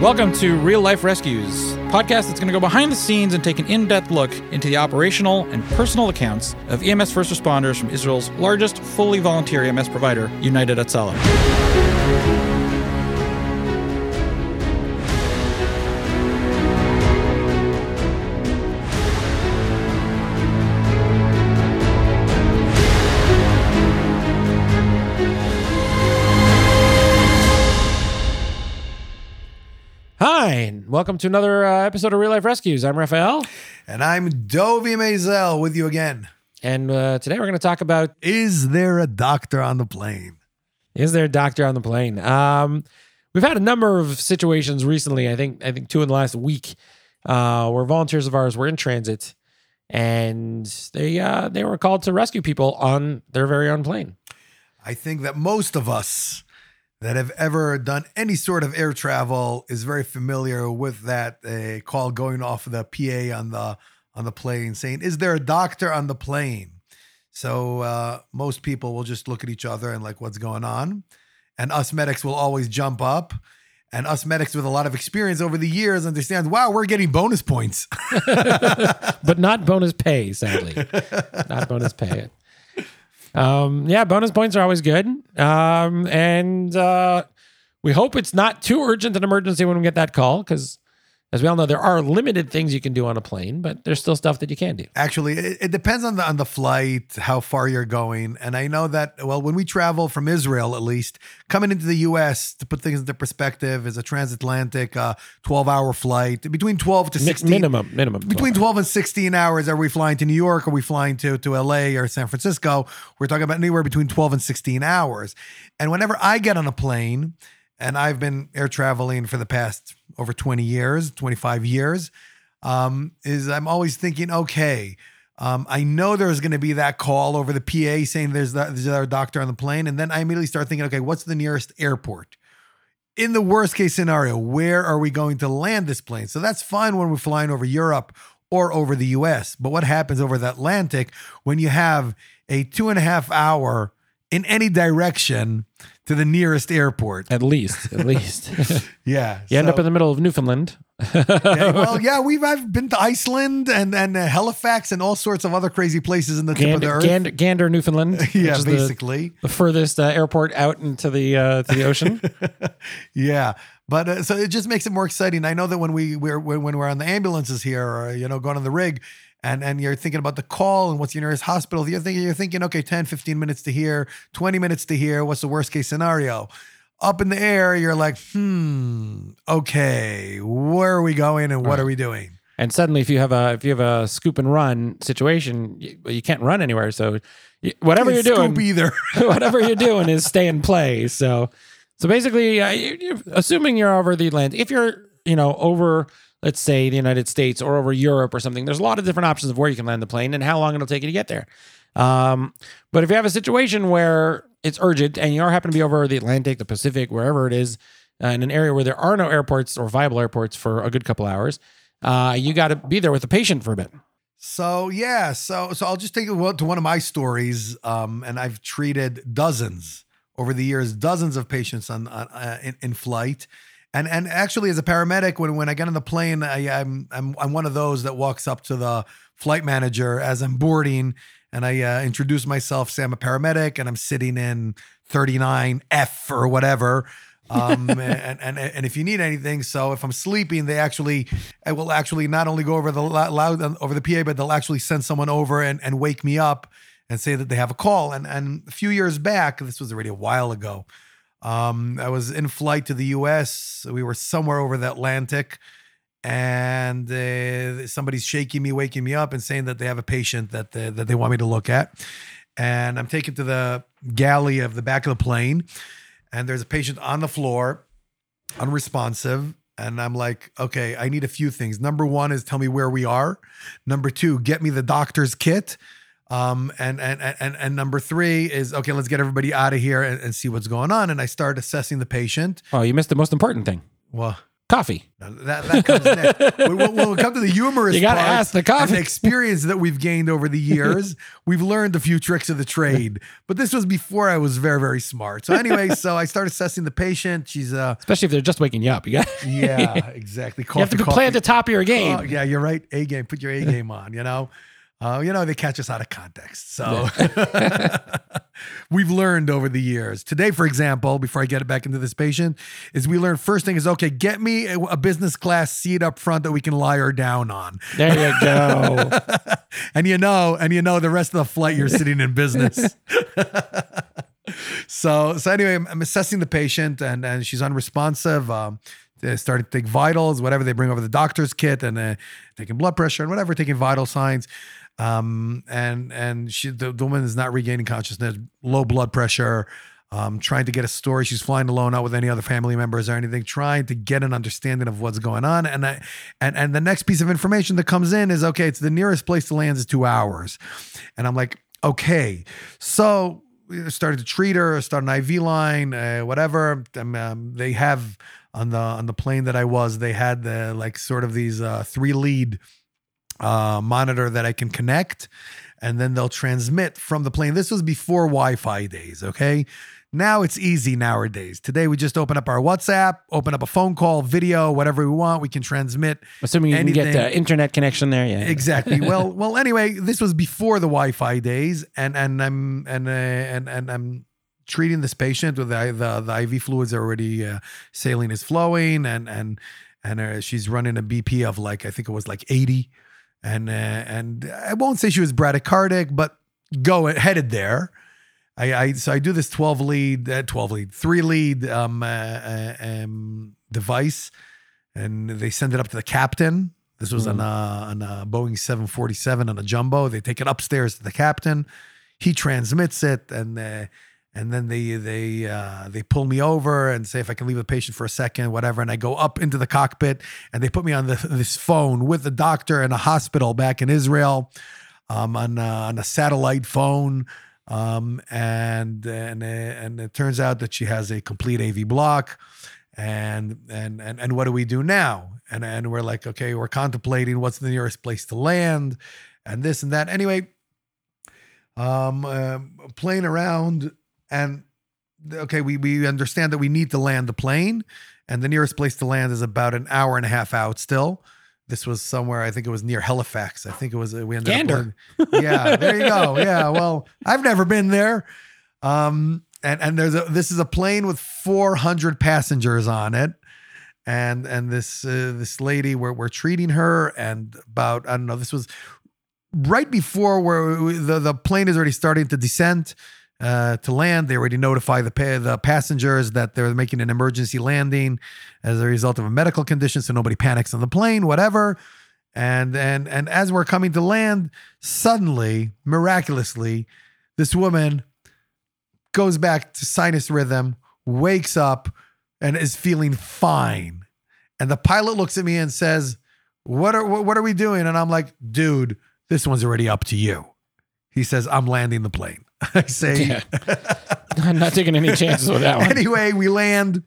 Welcome to Real Life Rescues, podcast that's going to go behind the scenes and take an in-depth look into the operational and personal accounts of EMS first responders from Israel's largest fully volunteer EMS provider, United Hatzalah. Welcome to another uh, episode of Real Life Rescues. I'm Raphael, And I'm Dovey Maisel with you again. and uh, today we're going to talk about Is there a doctor on the plane? is there a doctor on the plane? Um, we've had a number of situations recently. I think I think two in the last week, uh, where volunteers of ours were in transit, and they uh, they were called to rescue people on their very own plane. I think that most of us that have ever done any sort of air travel is very familiar with that uh, call going off the PA on the on the plane saying, "Is there a doctor on the plane?" So uh, most people will just look at each other and like, "What's going on?" And us medics will always jump up. And us medics with a lot of experience over the years understand, wow, we're getting bonus points. but not bonus pay, sadly. not bonus pay. Um, yeah, bonus points are always good. Um, and uh, we hope it's not too urgent an emergency when we get that call, because as we all know, there are limited things you can do on a plane, but there's still stuff that you can do. Actually, it, it depends on the on the flight, how far you're going, and I know that. Well, when we travel from Israel, at least coming into the U.S. to put things into perspective, is a transatlantic uh, 12 hour flight between 12 to Mi- 16 minimum, minimum. between 12 and 16 hours are we flying to New York? Are we flying to, to LA or San Francisco? We're talking about anywhere between 12 and 16 hours. And whenever I get on a plane, and I've been air traveling for the past over 20 years, 25 years, um, is I'm always thinking, okay, um, I know there's going to be that call over the PA saying there's, the, there's our doctor on the plane. And then I immediately start thinking, okay, what's the nearest airport? in the worst case scenario, where are we going to land this plane? So that's fine when we're flying over Europe or over the US. But what happens over the Atlantic when you have a two and a half hour in any direction to the nearest airport? At least, at least. Yeah. you end up in the middle of Newfoundland. yeah, well, yeah, we've I've been to Iceland and and uh, Halifax and all sorts of other crazy places in the tip of the Gander, earth. Gander, Gander, Newfoundland. yeah, is the- basically. the furthest uh, airport out into the uh, to the ocean. Yeah, but uh, so it just makes it more exciting. I know that when we we're when when we're on the ambulances here, or you know, going on the rig, and and you're thinking about the call and what's your nearest hospital, you're thinking you're thinking, okay, 10, 15 minutes to here, 20 minutes to here. What's the worst case scenario? Up in the air, you're like, hmm, okay, where are we going and what Right. are we doing? and suddenly, if you have a if you have a scoop and run situation, you, you can't run anywhere. So you, whatever you're Can't doing, either. whatever you're doing is stay in play. So, so basically, uh, you, you- assuming you're over the land if you're, you know, over, let's say the United States or over Europe or something, there's a lot of different options of where you can land the plane and how long it'll take you to get there. Um, but if you have a situation where it's urgent and you are happen to be over the Atlantic, the Pacific, wherever it is, uh, in an area where there are no airports or viable airports for a good couple hours, uh, you got to be there with the patient for a bit. So yeah, so so I'll just take it to one of my stories, um, and I've treated dozens over the years, dozens of patients on, on uh, in, in flight, and and actually as a paramedic, when when I get on the plane, I, I'm I'm I'm one of those that walks up to the flight manager as I'm boarding, and I uh, introduce myself, say I'm a paramedic, and I'm sitting in 39F or whatever. um and, and and if you need anything so if i'm sleeping they actually I will actually not only go over the loud over the PA, but they'll actually send someone over and, and wake me up and say that they have a call. And and a few years back, this was already a while ago. Um, I was in flight to the U.S. We were somewhere over the Atlantic, and uh, somebody's shaking me, waking me up, and saying that they have a patient that they, that they want me to look at. And I'm taken to the galley of the back of the plane, and there's a patient on the floor, unresponsive. And I'm like, okay, I need a few things. Number one is tell me where we are. Number two, get me the doctor's kit. Um, and, and and and number three is okay. Let's get everybody out of here and, and see what's going on. And I start assessing the patient. Oh, you missed the most important thing. Well, Coffee. That, that comes next. We- We'll, we'll come to the humorous You gotta parts ask the and coffee. the experience that we've gained over the years. we've learned a few tricks of the trade, but this was before I was very, very smart. So anyway, so I start assessing the patient. She's uh, Especially if they're just waking you up. You got yeah, exactly. you have to play at the top of your game. Oh, yeah, you're right. A game. Put your A game on. You know, uh, you know they catch us out of context. So we've learned over the years. Today, for example, before I get it back into this patient, is we learned first thing is okay. Get me a, a business class seat up front that we can lie her down on. There you go. and you know, and you know, the rest of the flight you're sitting in business. so, so anyway, I'm, I'm assessing the patient, and and she's unresponsive. Um, they started to take vitals, whatever they bring over the doctor's kit, and uh, taking blood pressure and whatever, taking vital signs. Um, and and she, the, the woman is not regaining consciousness, low blood pressure. Um, trying to get a story. She's flying alone, not with any other family members or anything. Trying to get an understanding of what's going on. And I, and and the next piece of information that comes in is okay. It's the nearest place to land is two hours, and I'm like, okay. So started to treat her, start an IV line, uh, whatever. Um, um, they have on the on the plane that I was, they had the like sort of these uh, three lead uh, monitor that I can connect, and then they'll transmit from the plane. This was before Wi-Fi days, okay. Now it's easy nowadays. Today we just open up our WhatsApp, open up a phone call, video, whatever we want. We can transmit Assuming you can get the internet connection there. Yeah. exactly. Well, well. Anyway, this was before the Wi-Fi days, and and I'm and uh, and and I'm treating this patient with the the, the IV fluids are already uh, saline is flowing, and and and uh, she's running a BP of like I think it was like 80, and uh, and I won't say she was bradycardic, but go headed there. I, I so I do this 12 lead, uh, 12 lead, three lead um, uh, uh, um device, and they send it up to the captain. This was on a on a Boeing 747 on a jumbo. They take it upstairs to the captain. He transmits it, and uh, and then they they uh, they pull me over and say if I can leave the patient for a second, whatever. And I go up into the cockpit, and they put me on the, this phone with the doctor in a hospital back in Israel, um, on uh, on a satellite phone. Um, and and and it turns out that she has a complete AV block and and and and what do we do now? And and we're like, okay, we're contemplating what's the nearest place to land, and this and that. Anyway, um, uh, playing around, and okay, we we understand that we need to land the plane, and the nearest place to land is about an hour and a half out still. This was somewhere, I think it was near Halifax. I think it was. We ended Gander. up. landing- Yeah, there you go. Yeah, well, I've never been there. Um, and and there's a this is a plane with 400 passengers on it, and and this uh, this lady we're we're treating her, and about I don't know this was right before where we- the the plane is already starting to descend. Uh, to land, they already notify the pa- the passengers that they're making an emergency landing as a result of a medical condition, so nobody panics on the plane, whatever. And and and as we're coming to land, suddenly, miraculously, this woman goes back to sinus rhythm, wakes up, and is feeling fine. And the pilot looks at me and says, "What are what, what are we doing?" And I'm like, "Dude, this one's already up to you." He says, "I'm landing the plane." I say, Yeah. I'm not taking any chances with that one. anyway, we land.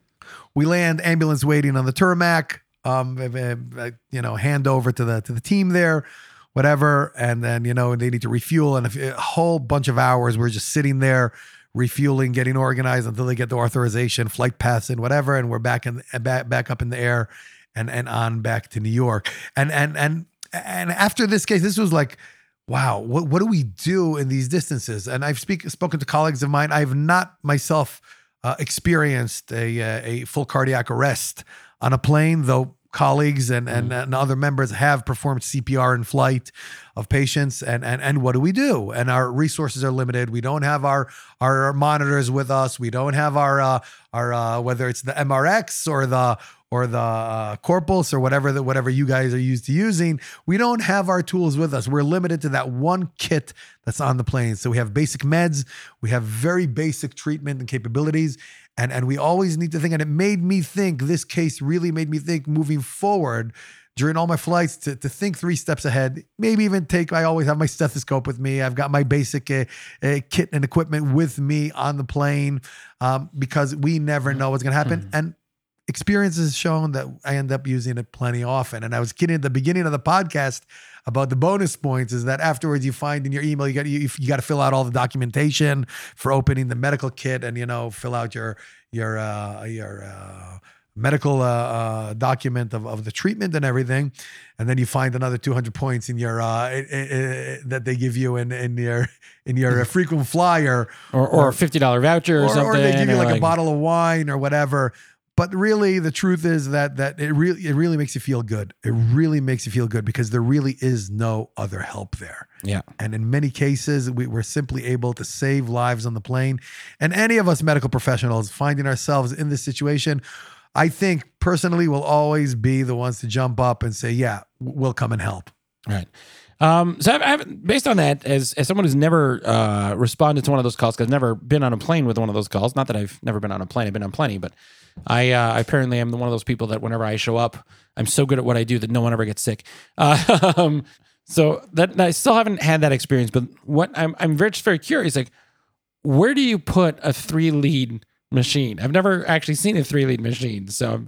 We land. Ambulance waiting on the tarmac. Um, uh, uh, you know, hand over to the to the team there, whatever. And then you know they need to refuel, and a whole bunch of hours we're just sitting there refueling, getting organized until they get the authorization, flight pass in, whatever, and we're back in back back up in the air, and and on back to New York. And and and and after this case, this was like wow, what, what do we do in these distances? And I've speak, spoken to colleagues of mine. I've not myself uh, experienced a, uh, a full cardiac arrest on a plane, though colleagues and, and, and other members have performed CPR in flight of patients. And, and, and what do we do? And our resources are limited. We don't have our, our monitors with us. We don't have our, uh, our uh, whether it's the MRX or the, or the uh, Corpuls or whatever that whatever you guys are used to using we don't have our tools with us. We're limited to that one kit that's on the plane. So we have basic meds we have very basic treatment and capabilities and and we always need to think and it made me think this case really made me think moving forward during all my flights to, to think three steps ahead maybe even take i always have my stethoscope with me. I've got my basic uh, uh, kit and equipment with me on the plane um, because we never know what's going to happen and experience has shown that I end up using it plenty often. And I was kidding at the beginning of the podcast about the bonus points is that afterwards you find in your email you got you, you got to fill out all the documentation for opening the medical kit and you know fill out your your uh, your uh, medical uh, uh, document of, of the treatment and everything, and then you find another 200 points in your uh, i- i- i- that they give you in in your in your frequent flyer, or, or a fifty dollar voucher or, or, something. or they give you or like, a bottle of wine or whatever. But really, the truth is that that it really it really makes you feel good. It really makes you feel good because there really is no other help there. Yeah. And in many cases, we were simply able to save lives on the plane. And any of us medical professionals finding ourselves in this situation, I think personally will always be the ones to jump up and say, "Yeah, we'll come and help." Right. Um, so I've, I've, based on that, as as someone who's never uh, responded to one of those calls, because I've never been on a plane with one of those calls. Not that I've never been on a plane; I've been on plenty, but I uh, apparently am one of those people that whenever I show up, I'm so good at what I do that no one ever gets sick. Uh, so that I still haven't had that experience. But what I'm I'm very just very curious, like where do you put a three lead machine? I've never actually seen a three lead machine, so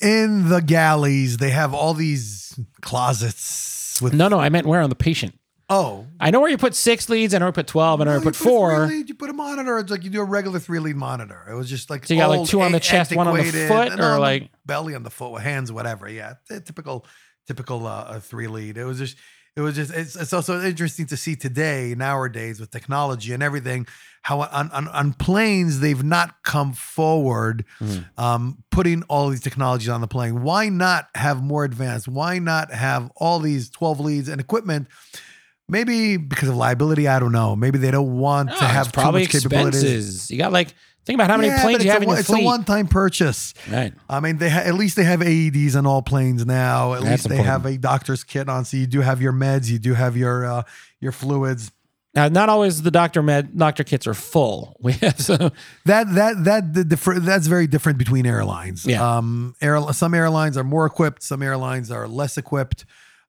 In the galleys, they have all these closets with no, no, I meant where on the patient. oh, I know where you put six leads, I know where you put twelve, I know where you put four. three-lead, you put a monitor. It's like you do a regular three lead monitor. It was just like So you got, like, two on the chest, one on the foot, or, like- belly on the foot, with hands, whatever. Yeah, typical, typical uh, three lead. It was just, it was just. It's, it's also interesting to see today nowadays with technology and everything how on on, on planes they've not come forward, Mm-hmm. um, putting all these technologies on the plane. Why not have more advanced? Why not have all these twelve leads and equipment? Maybe because of liability, I don't know. Maybe they don't want No, to have probably too much capabilities. expenses. You got like think about how many Yeah, planes you have a, in your It's fleet. a one-time purchase. right. I mean, they ha- at least they have AEDs on all planes now. At That's least they important. have a doctor's kit on, so you do have your meds, you do have your uh, your fluids. Now, not always the doctor med doctor kits are full. We have so That that that the differ- that's very different between airlines. Yeah. Um, air, some airlines are more equipped, some airlines are less equipped.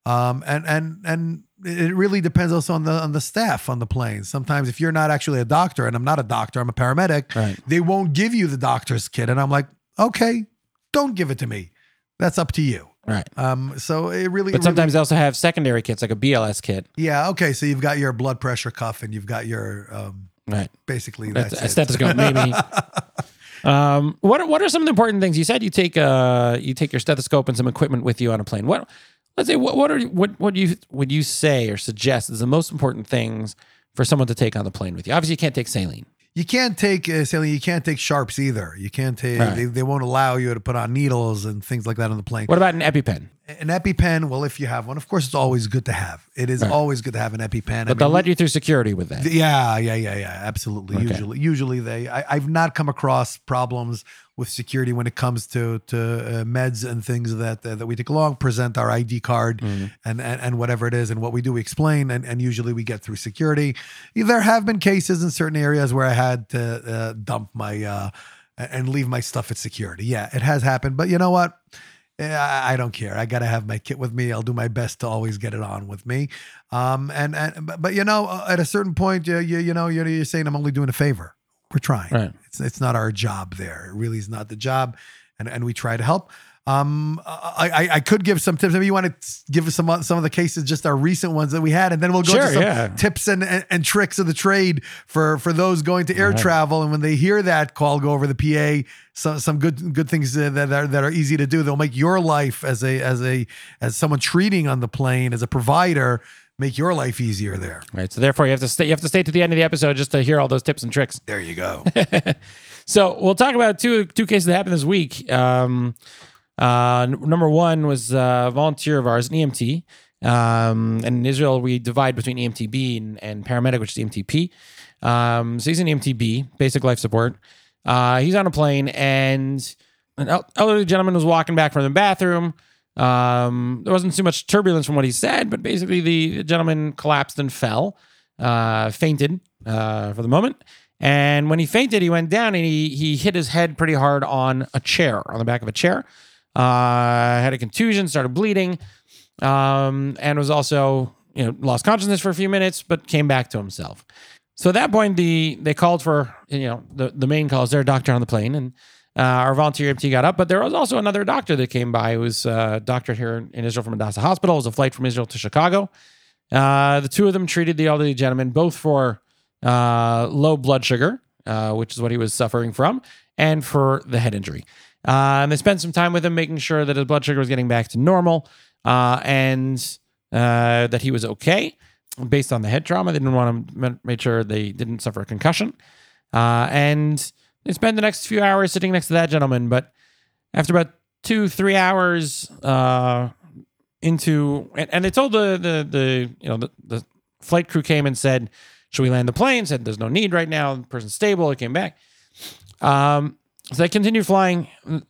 Um, and and and it really depends also on the on the staff on the plane. Sometimes if you're not actually a doctor, and I'm not a doctor, I'm a paramedic, Right. they won't give you the doctor's kit, and I'm like, okay, don't give it to me. That's up to you. right. Um, so it really, But it really- sometimes they also have secondary kits like a BLS kit. yeah, okay. So you've got your blood pressure cuff, and you've got your um, Right. basically That's that's, a stethoscope, maybe. um, what are, what are some of the important things? You said you take uh you take your stethoscope and some equipment with you on a plane. What let's say what what are what what do you would you say or suggest is the most important things for someone to take on the plane with you? Obviously, you can't take saline. You can't take uh, saline. You can't take sharps either. You can't take. Right. They, they won't allow you to put on needles and things like that on the plane. What about an EpiPen? An EpiPen. Well, if you have one, of course, it's always good to have. It is Right. always good to have an EpiPen. But they'll let you through security with that. Yeah, yeah, yeah, yeah. Absolutely. Okay. Usually, usually they. I, I've not come across problems with security when it comes to to uh, meds and things that uh, that we take along. Present our ID card Mm-hmm. and, and and whatever it is, and what we do, we explain, and and usually we get through security. There have been cases in certain areas where I had to uh, dump my uh, and leave my stuff at security. Yeah, it has happened, but you know what? Eh, I don't care. I got to have my kit with me. I'll do my best to always get it on with me. Um, and and but, but you know, uh, at a certain point, you you, you know, you're, you're saying I'm only doing a favor. We're trying. Right. It's it's not our job there. It really is not the job, and and we try to help. Um, I, I could give some tips. Maybe you want to give us some of- some of the cases, just our recent ones that we had, and then we'll go Sure, to some yeah. tips and, and and tricks of the trade for for those going to air Right. travel. And when they hear that call go over the PA, some some good good things uh, that are that are easy to do. They'll make your life as a as a as someone treating on the plane as a provider make your life easier there. Right. So therefore, you have to stay. You have to stay to the end of the episode just to hear all those tips and tricks. There you go. So we'll talk about two two cases that happened this week. Um, uh, n- number one was a volunteer of ours, an EMT. Um, and in Israel, we divide between EMTB and, and paramedic, which is EMTP. Um, so he's an EMTB, basic life support. Uh, he's on a plane, and an elderly gentleman was walking back from the bathroom. Um, there wasn't too much turbulence from what he said, but basically the gentleman collapsed and fell, uh, fainted uh, for the moment. And when he fainted, he went down and he he hit his head pretty hard on a chair, on the back of a chair. Uh, had a contusion, started bleeding, um, and was also you know lost consciousness for a few minutes, but came back to himself. So at that point, the they called for you know the the main call is there doctor on the plane, and Uh, our volunteer EMT got up, but there was also another doctor that came by. Who was uh, a doctor here in Israel from Hadassah Hospital. It was a flight from Israel to Chicago. Uh, the two of them treated the elderly gentleman both for uh, low blood sugar, uh, which is what he was suffering from, and for the head injury. Uh, and they spent some time with him, making sure that his blood sugar was getting back to normal uh, and uh, that he was okay based on the head trauma. They didn't want to make sure they didn't suffer a concussion. Uh, and they spent the next few hours sitting next to that gentleman. But after about two, three hours uh, into, and, and they told the, the, the, you know, the, the flight crew came and said, should we land the plane? Said there's no need right now. The person's stable. It came back. Um, so they continued flying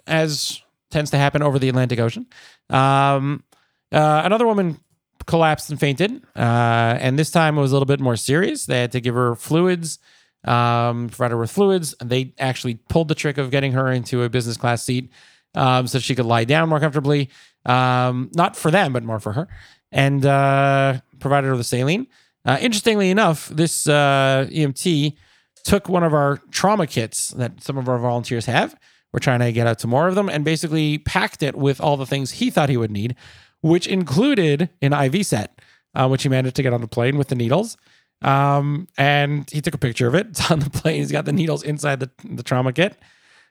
as tends to happen over the Atlantic Ocean. Um, uh, another woman collapsed and fainted, uh, and this time it was a little bit more serious. They had to give her fluids, um, provide her with fluids. They actually pulled the trick of getting her into a business class seat um, so she could lie down more comfortably. Um, not for them, but more for her, and uh, provided her with saline. Uh, interestingly enough, this uh, EMT took one of our trauma kits that some of our volunteers have. We're trying to get out to more of them and basically packed it with all the things he thought he would need, which included an IV set, uh, which he managed to get on the plane with the needles. Um, and he took a picture of it. It's on the plane. He's got the needles inside the, the trauma kit.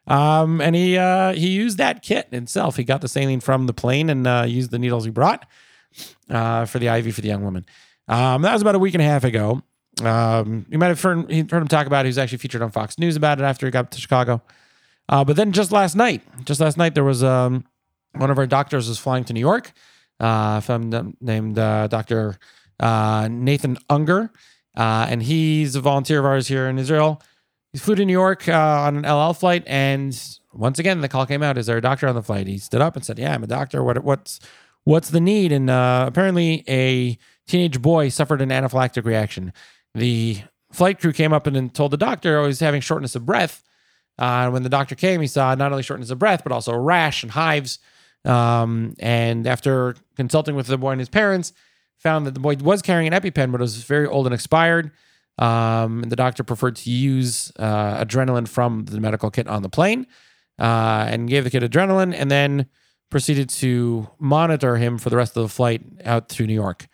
Um, and he uh, he used that kit itself. He got the saline from the plane and uh, used the needles he brought uh, for the IV for the young woman. Um, that was about a week and a half ago. Um, you might have heard, heard him talk about it. He was actually featured on Fox News about it after he got to Chicago. Uh, but then just last night, just last night, there was um, one of our doctors was flying to New York, uh, from named uh, Dr. Uh, Nathan Unger, uh, and he's a volunteer of ours here in Israel. He flew to New York uh, on an El Al flight, and once again, the call came out: "Is there a doctor on the flight?" He stood up and said, "Yeah, I'm a doctor. What, what's what's the need?" And apparently, a teenage boy suffered an anaphylactic reaction the flight crew came up and told the doctor oh, he's having shortness of breath. Uh, when the doctor came, he saw not only shortness of breath, but also rash and hives. Um, and after consulting with the boy and his parents, found that the boy was carrying an EpiPen, but it was very old and expired. Um, and the doctor preferred to use uh, adrenaline from the medical kit on the plane uh, and gave the kid adrenaline and then proceeded to monitor him for the rest of the flight out to New York.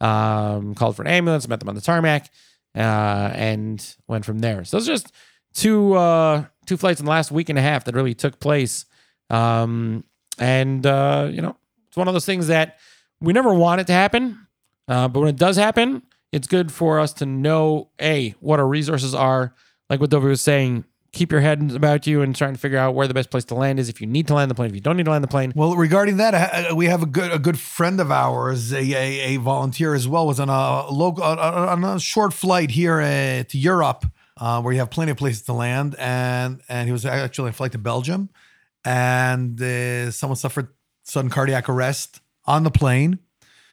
Um, called for an ambulance, met them on the tarmac uh, and went from there. So it's just two uh, two flights in the last week and a half that really took place. Um, and uh, you know, it's one of those things that we never want it to happen, uh, but when it does happen, it's good for us to know a what our resources are. Like what Dovi was saying, keep your head about you and trying to figure out where the best place to land is. If you need to land the plane, if you don't need to land the plane. Well, regarding that, we have a good a good friend of ours, a, a, a volunteer as well, was on a local on a short flight here uh, to Europe, uh, where you have plenty of places to land, and and he was actually on a flight to Belgium, and uh, someone suffered sudden cardiac arrest on the plane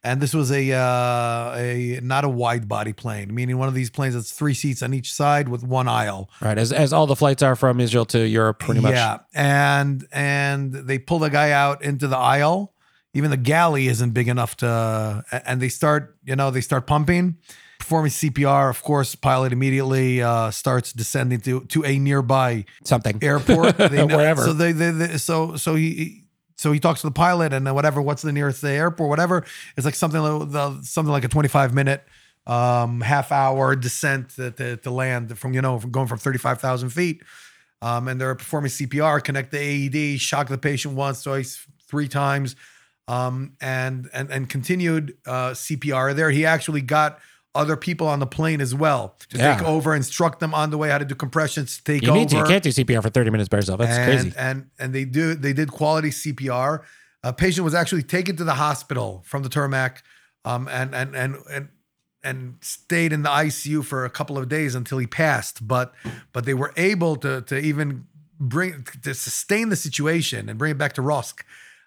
and this was a uh, a not a wide body plane, meaning one of these planes that's three seats on each side with one aisle. Right, as as all the flights are from Israel to Europe, pretty much. Yeah, and and they pull the guy out into the aisle. Even the galley isn't big enough to, and they start, you know, they start pumping, performing CPR. Of course, pilot immediately uh, starts descending to to a nearby something airport, they, wherever. So they, they, they so so he so he talks to the pilot and then whatever, what's the nearest the airport, whatever. It's like something something like a 25 minute, um, half hour descent to, to, to land from, you know, from going from 35,000 feet. Um, and they're performing CPR, connect the AED, shock the patient once, twice, three times, um, and and and continued uh, CPR there. He actually got other people on the plane as well to Yeah. take over, instruct them on the way how to do compressions, take You over. need to. You can't do CPR for 30 minutes by yourself. That's and, crazy. And and they do they did quality CPR. A patient was actually taken to the hospital from the tarmac, um, and and and and and stayed in the ICU for a couple of days until he passed. But but they were able to to even bring to sustain the situation and bring it back to ROSC,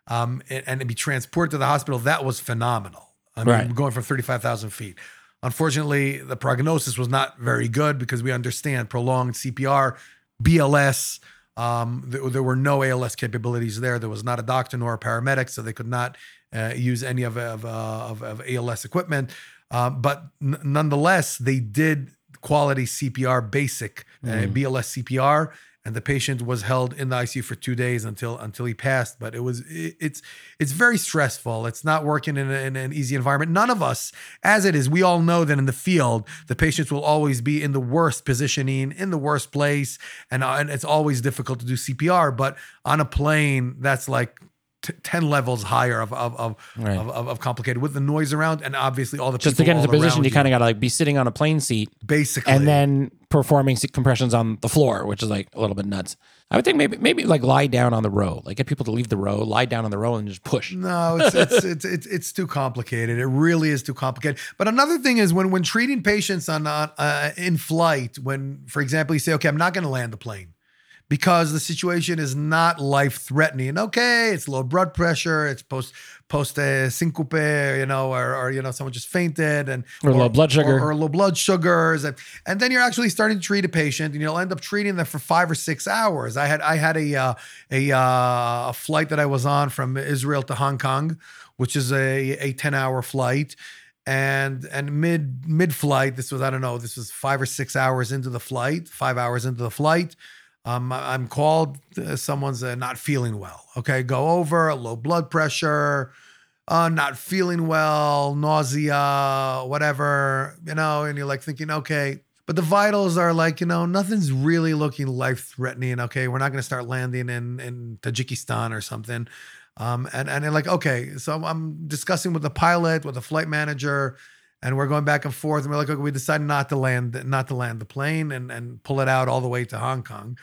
um, and, and be transported to the hospital. That was phenomenal. I mean, Right. going from thirty five thousand feet. Unfortunately, the prognosis was not very good because we understand prolonged CPR, BLS. Um, there, there were no ALS capabilities there. There was not a doctor nor a paramedic, so they could not uh, use any of, of, uh, of, of ALS equipment. Um, but n- nonetheless, they did quality CPR basic, uh, BLS CPR, and the patient was held in the ICU for two days until until he passed. But it was it, it's it's very stressful. It's not working in, a, in an easy environment. None of us, as it is, we all know that in the field the patients will always be in the worst positioning, in the worst place, and uh, and it's always difficult to do CPR. But on a plane, that's like t- 10 levels higher of of of, Right. of, of, of complicated with the noise around and obviously all the Just to get into position, around you kind of got to like be sitting on a plane seat basically and then performing compressions on the floor, which is like a little bit nuts. I would think maybe maybe like lie down on the row, like get people to leave the row, lie down on the row, and just push. No, it's, it's it's it's it's too complicated. It really is too complicated. But another thing is when when treating patients on on, uh, in flight, when for example you say, okay, I'm not going to land the plane because the situation is not life threatening. Okay, it's low blood pressure, it's post post uh, syncope, you know, or, or you know someone just fainted and Or low blood sugar. or, or low blood sugars, and, and then you're actually starting to treat a patient, and you'll end up treating them for five or six hours. I had I had a uh, a uh, a flight that I was on from Israel to Hong Kong, which is a a ten hour flight. And and mid mid flight, this was I don't know, this was five or six hours into the flight, five hours into the flight. Um, I'm called. Uh, someone's uh, not feeling well. Okay, go over low blood pressure, uh, not feeling well, nausea, whatever, you know, and you're like thinking, okay, but the vitals are like, you know, nothing's really looking life threatening. Okay, we're not going to start landing in in Tajikistan or something. Um, and and they're like, okay, so I'm discussing with the pilot, with the flight manager, and we're going back and forth. And we're like, okay, we decided not to land, not to land the plane and and pull it out all the way to Hong Kong.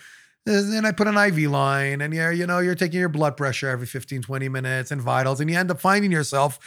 And I put an IV line, and you're, you know, you're taking your blood pressure every 15, 20 minutes and vitals, and you end up finding yourself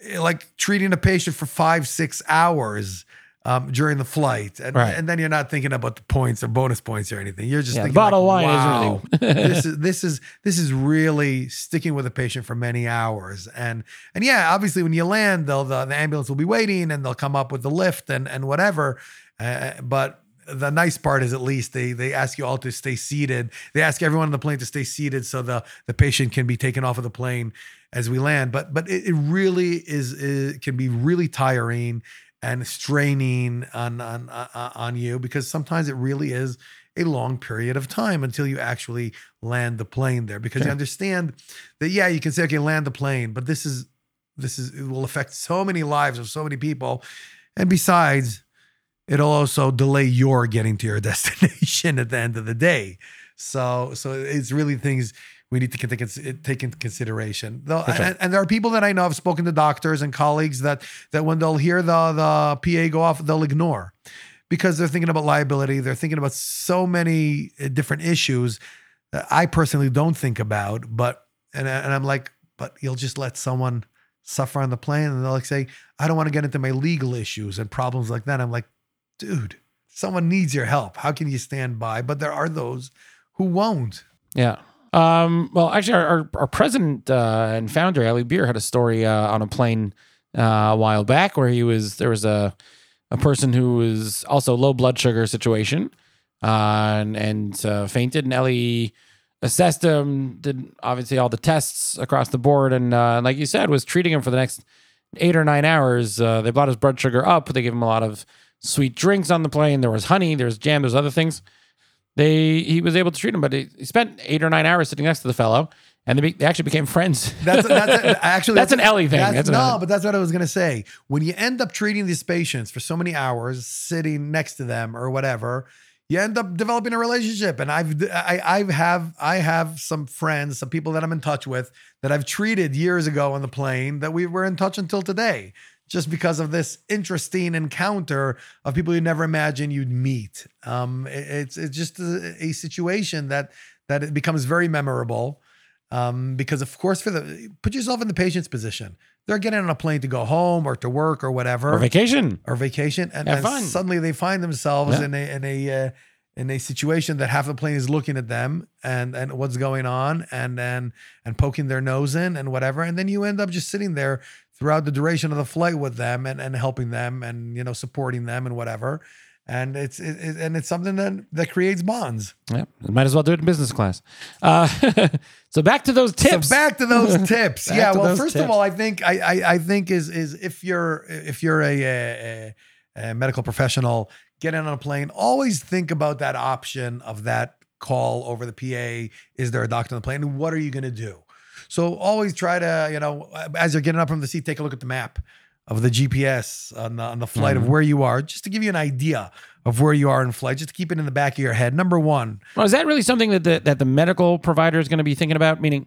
eh, like treating a patient for five, six hours um, during the flight. And, Right. and then you're not thinking about the points or bonus points or anything. You're just Yeah, thinking, bottom like, line is really- this is this is this is really sticking with a patient for many hours. And and yeah, obviously when you land, they'll the, the ambulance will be waiting and they'll come up with the lift and and whatever. Uh, but the nice part is at least they they ask you all to stay seated. They ask everyone on the plane to stay seated so the the patient can be taken off of the plane as we land. But but it, it really is it can be really tiring and straining on on uh, on you because sometimes it really is a long period of time until you actually land the plane there because you understand that yeah you can say okay land the plane but this is this is it will affect so many lives of so many people and besides it'll also delay your getting to your destination at the end of the day. So so it's really things we need to take, into consideration. Though sure. and, and there are people that i know have spoken to doctors and colleagues that that when they'll hear the the pa go off they'll ignore because they're thinking about liability. They're thinking about so many uh, different issues that i personally don't think about but and, and i'm like but you'll just let someone suffer on the plane and they'll like say i don't want to get into my legal issues and problems like that i'm like dude someone needs your help how can you stand by but there are those who won't Yeah. Um, well, actually, our, our, our president uh, and founder, Eli Beer, had a story uh, on a plane uh, a while back where he was there was a a person who was also low blood sugar situation uh, and, and uh, fainted, and Eli assessed him, did obviously all the tests across the board, and uh, like you said, was treating him for the next eight or nine hours. They brought his blood sugar up. They gave him a lot of sweet drinks on the plane. There was honey. There was jam. There's other things they he was able to treat him, but he, he spent eight or nine hours sitting next to the fellow, and they, be, they actually became friends. That's that's a, actually That's an Eli thing. That's, That's no, but that's what I was gonna say. When you end up treating these patients for so many hours, sitting next to them or whatever, you end up developing a relationship. And I've I I have I have some friends, some people that I'm in touch with that I've treated years ago on the plane that we were in touch until today. Just because of this interesting encounter of people you never imagine you'd meet, um, it- it's it's just a, a situation that that it becomes very memorable um, because of course for the put yourself in the patient's position they're getting on a plane to go home or to work or whatever or vacation. or vacation and, and suddenly they find themselves Yeah. in a in a uh, in a situation that half the plane is looking at them and and what's going on and then and poking their nose in and whatever and then you end up just sitting there throughout the duration of the flight with them and and helping them and you know supporting them and whatever and it's it, it- and it's something that that creates bonds Yeah, might as well do it in business class. Uh, so back to those tips. So back to those tips. Yeah. Well, first tips. of all, I think I, I I think is is if you're if you're a, a, a medical professional getting on a plane, always think about that option of that call over the PA? Is there a doctor on the plane? What are you going to do? So always try to, you know, as you're getting up from the seat, take a look at the map of the GPS on the, on the flight Mhm. of where you are, just to give you an idea of where you are in flight, just to keep it in the back of your head. Number one, Well, is that really something that the, that the medical provider is going to be thinking about? Meaning,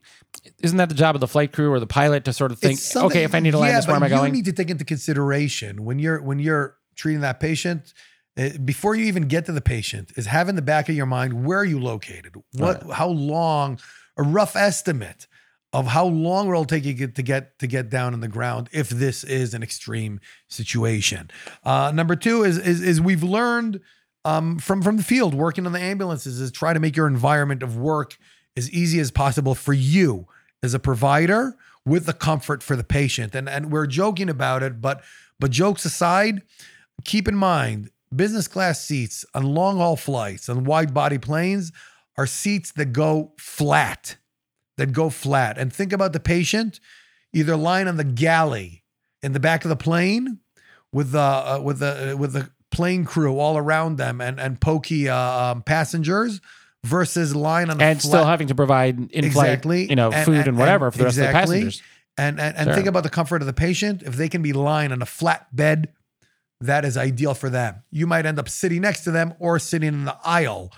isn't that the job of the flight crew or the pilot to sort of think, okay, if I need to land yeah, this, where am I going? You need to take into consideration when you're when you're treating that patient. uh, Before you even get to the patient, is have in the back of your mind where are you located? What, how long, a rough estimate of how long it'll take you to get to get down on the ground if this is an extreme situation. Uh, number two is is, is we've learned um, from from the field working on the ambulances is try to make your environment of work as easy as possible for you as a provider with the comfort for the patient. And and we're joking about it, but but jokes aside, keep in mind business class seats on long haul flights on wide body planes are seats that go flat, that go flat. And think about the patient either lying on the galley in the back of the plane with the uh, with the uh, with the plane crew all around them and and pokey uh, um, passengers versus lying on and flat, still having to provide in flight, Exactly. you know, And- food and- and, whatever and for the rest exactly. of the passengers. and and, and Sure. think about the comfort of the patient. If they can be lying on a flat bed, that is ideal for them. You might end up sitting next to them or sitting in the aisle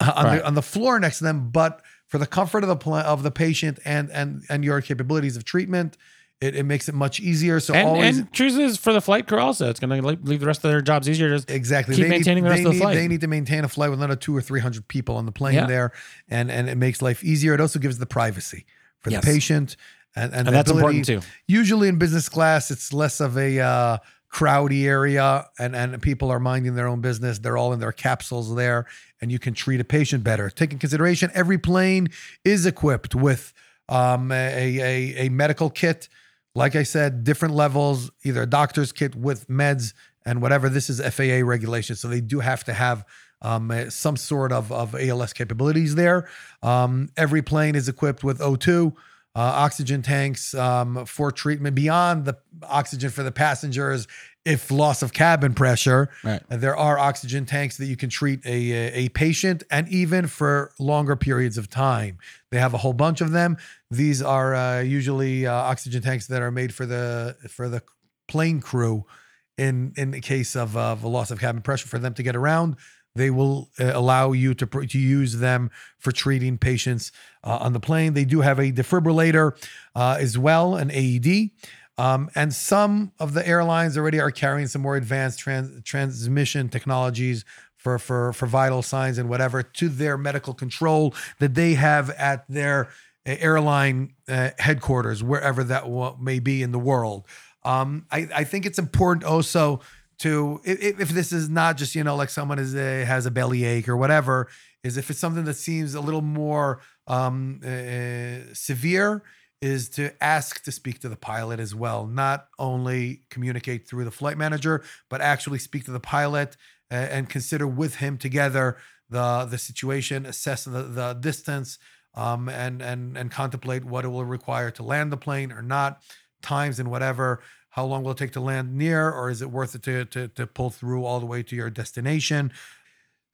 uh, on Right. the on the floor next to them. But for the comfort of the pla- of the patient and and and your capabilities of treatment, it, it makes it much easier. So And, always and chooses for the flight crew also. It's going to leave the rest of their jobs easier. Just Exactly. keep They need- maintaining the rest of the need, flight. They need to maintain a flight with another two or three hundred people on the plane Yeah. there, and and it makes life easier. It also gives the privacy for Yes. the patient, and and, and that's ability- important too. Usually in business class, it's less of a uh, crowdy area, and and people are minding their own business. They're all in their capsules there, and you can treat a patient better. Take in consideration, every plane is equipped with um, a, a a medical kit. Like I said, different levels, either a doctor's kit with meds and whatever. This is FAA regulation, so they do have to have um, some sort of, of ALS capabilities there. Um, every plane is equipped with O2, uh, oxygen tanks um, for treatment beyond the oxygen for the passengers. If loss of cabin pressure, Right. there are oxygen tanks that you can treat a, a patient and even for longer periods of time. They have a whole bunch of them. These are uh, usually uh, oxygen tanks that are made for the for the plane crew in in the case of, of a loss of cabin pressure for them to get around. They will uh, allow you to to use them for treating patients uh, on the plane. They do have a defibrillator uh, as well, an AED. Um, and some of the airlines already are carrying some more advanced trans- transmission technologies for, for, for vital signs and whatever to their medical control that they have at their uh, airline uh, headquarters, wherever that wa- may be in the world. Um, I, I think it's important also to if, if this is not just you know like someone is a, has a belly ache or whatever, is if it's something that seems a little more um, uh, severe, is to ask to speak to the pilot as well. Not only communicate through the flight manager, but actually speak to the pilot uh, and consider with him together the the situation, assess the, the distance, um, and and and contemplate what it will require to land the plane or not, times and whatever. How long will it take to land near, or is it worth it to to, to pull through all the way to your destination?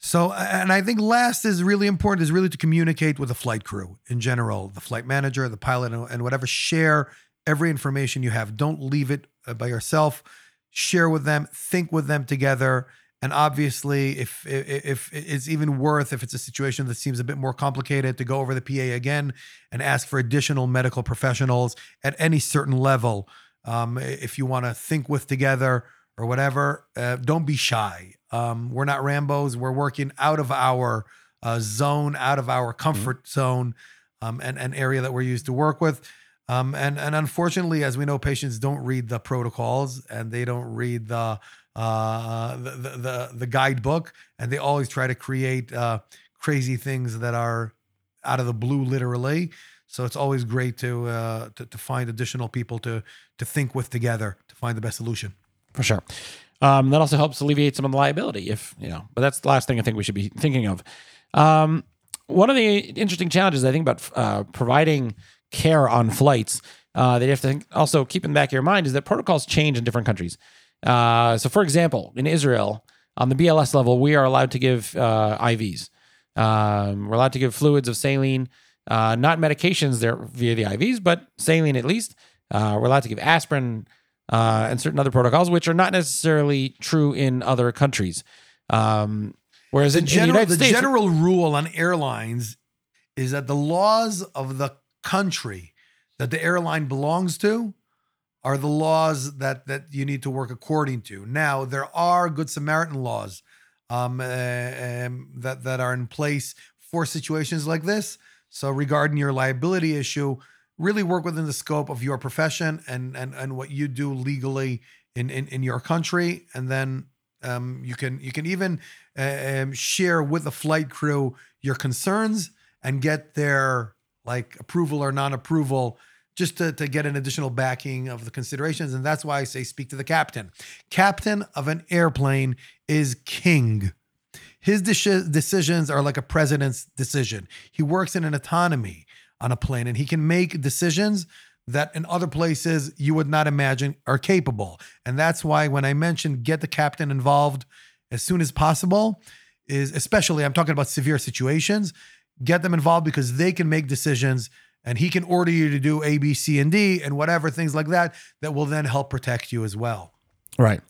So, and I think last is really important is really to communicate with the flight crew in general, the flight manager, the pilot, and- whatever. Share every information you have. Don't leave it uh, by yourself. Share with them. Think with them together. And obviously, if if if it's even worth, if it's a situation that seems a bit more complicated, to go over the PA again and ask for additional medical professionals at any certain level. Um, if you want to think with together or whatever, uh, don't be shy. Um, we're not Rambo's. We're working out of our uh, zone, out of our comfort zone, um, and an area that we're used to work with. Um, and and unfortunately, as we know, patients don't read the protocols and they don't read the uh, the, the the the guidebook, and they always try to create uh, crazy things that are out of the blue, literally. So it's always great to, uh, to to find additional people to to think with together to find the best solution. For sure. Um, that also helps alleviate some of the liability, if you know. But that's the last thing I think we should be thinking of. Um, one of the interesting challenges I think about uh, providing care on flights uh, that you have to think, also keep in the back of your mind is that protocols change in different countries. Uh, so, for example, in Israel, on the BLS level, we are allowed to give uh, IVs. Um, we're allowed to give fluids of saline, uh, not medications there via the IVs, but saline at least. Uh, we're allowed to give aspirin uh, and certain other protocols, which are not necessarily true in other countries. Um, whereas The in, in the general, United the States, general rule on airlines is that the laws of the country that the airline belongs to are the laws that that you need to work according to. Now, there are Good Samaritan laws um, uh, um, that that are in place for situations like this. So, regarding your liability issue, really work within the scope of your profession and and and what you do legally in in, in your country, and then um, you can you can even uh, um, share with the flight crew your concerns and get their like approval or non-approval just to, to get an additional backing of the considerations. And that's why i say speak to the captain. Captain of an airplane is king. His deci- decisions are like a president's decision. He works in an autonomy on a plane and he can make decisions that in other places you would not imagine are capable and that's why when i mentioned get the captain involved as soon as possible is especially i'm talking about severe situations get them involved because they can make decisions and he can order you to do A, B, C, and D and whatever things like that that will then help protect you as well. Right.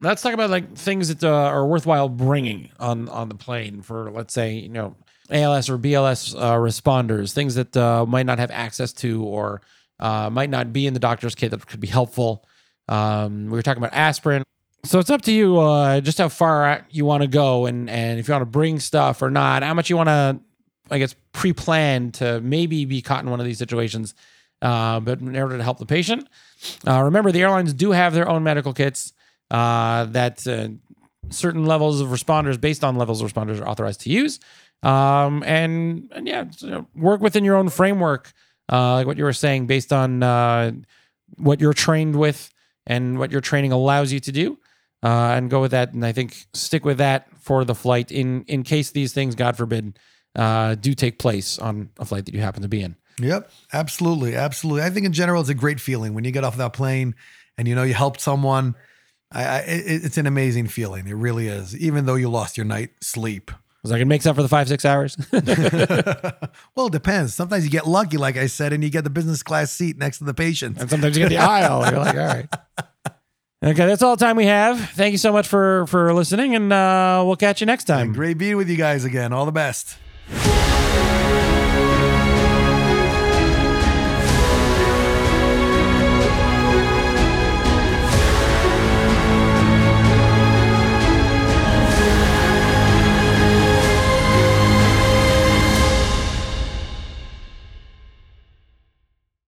Let's talk about like things that uh, are worthwhile bringing on on the plane for, let's say, you know, ALS or BLS uh, responders, things that uh, might not have access to or uh, might not be in the doctor's kit that could be helpful. Um, we were talking about aspirin. So it's up to you uh, just how far you want to go and, and if you want to bring stuff or not, how much you want to, I guess, pre plan to maybe be caught in one of these situations, uh, but in order to help the patient. Uh, remember, the airlines do have their own medical kits that certain levels of responders, based on levels of responders, are authorized to use. Um, and, and yeah, work within your own framework, uh, like what you were saying, based on uh, what you're trained with and what your training allows you to do. Uh, and go with that, and I think stick with that for the flight in in case these things, God forbid, uh, do take place on a flight that you happen to be in. Yep, absolutely, absolutely. I think in general, it's a great feeling when you get off that plane and you know you helped someone. I, I it, it's an amazing feeling. It really is, even though you lost your night sleep. Was I gonna make up for the five six hours? well, it depends. Sometimes you get lucky, like I said, and you get the business class seat next to the patient. and sometimes you get the aisle. You're like, all right. Okay, that's all the time we have. Thank you so much for for listening, and uh, we'll catch you next time. Great being with you guys again. All the best.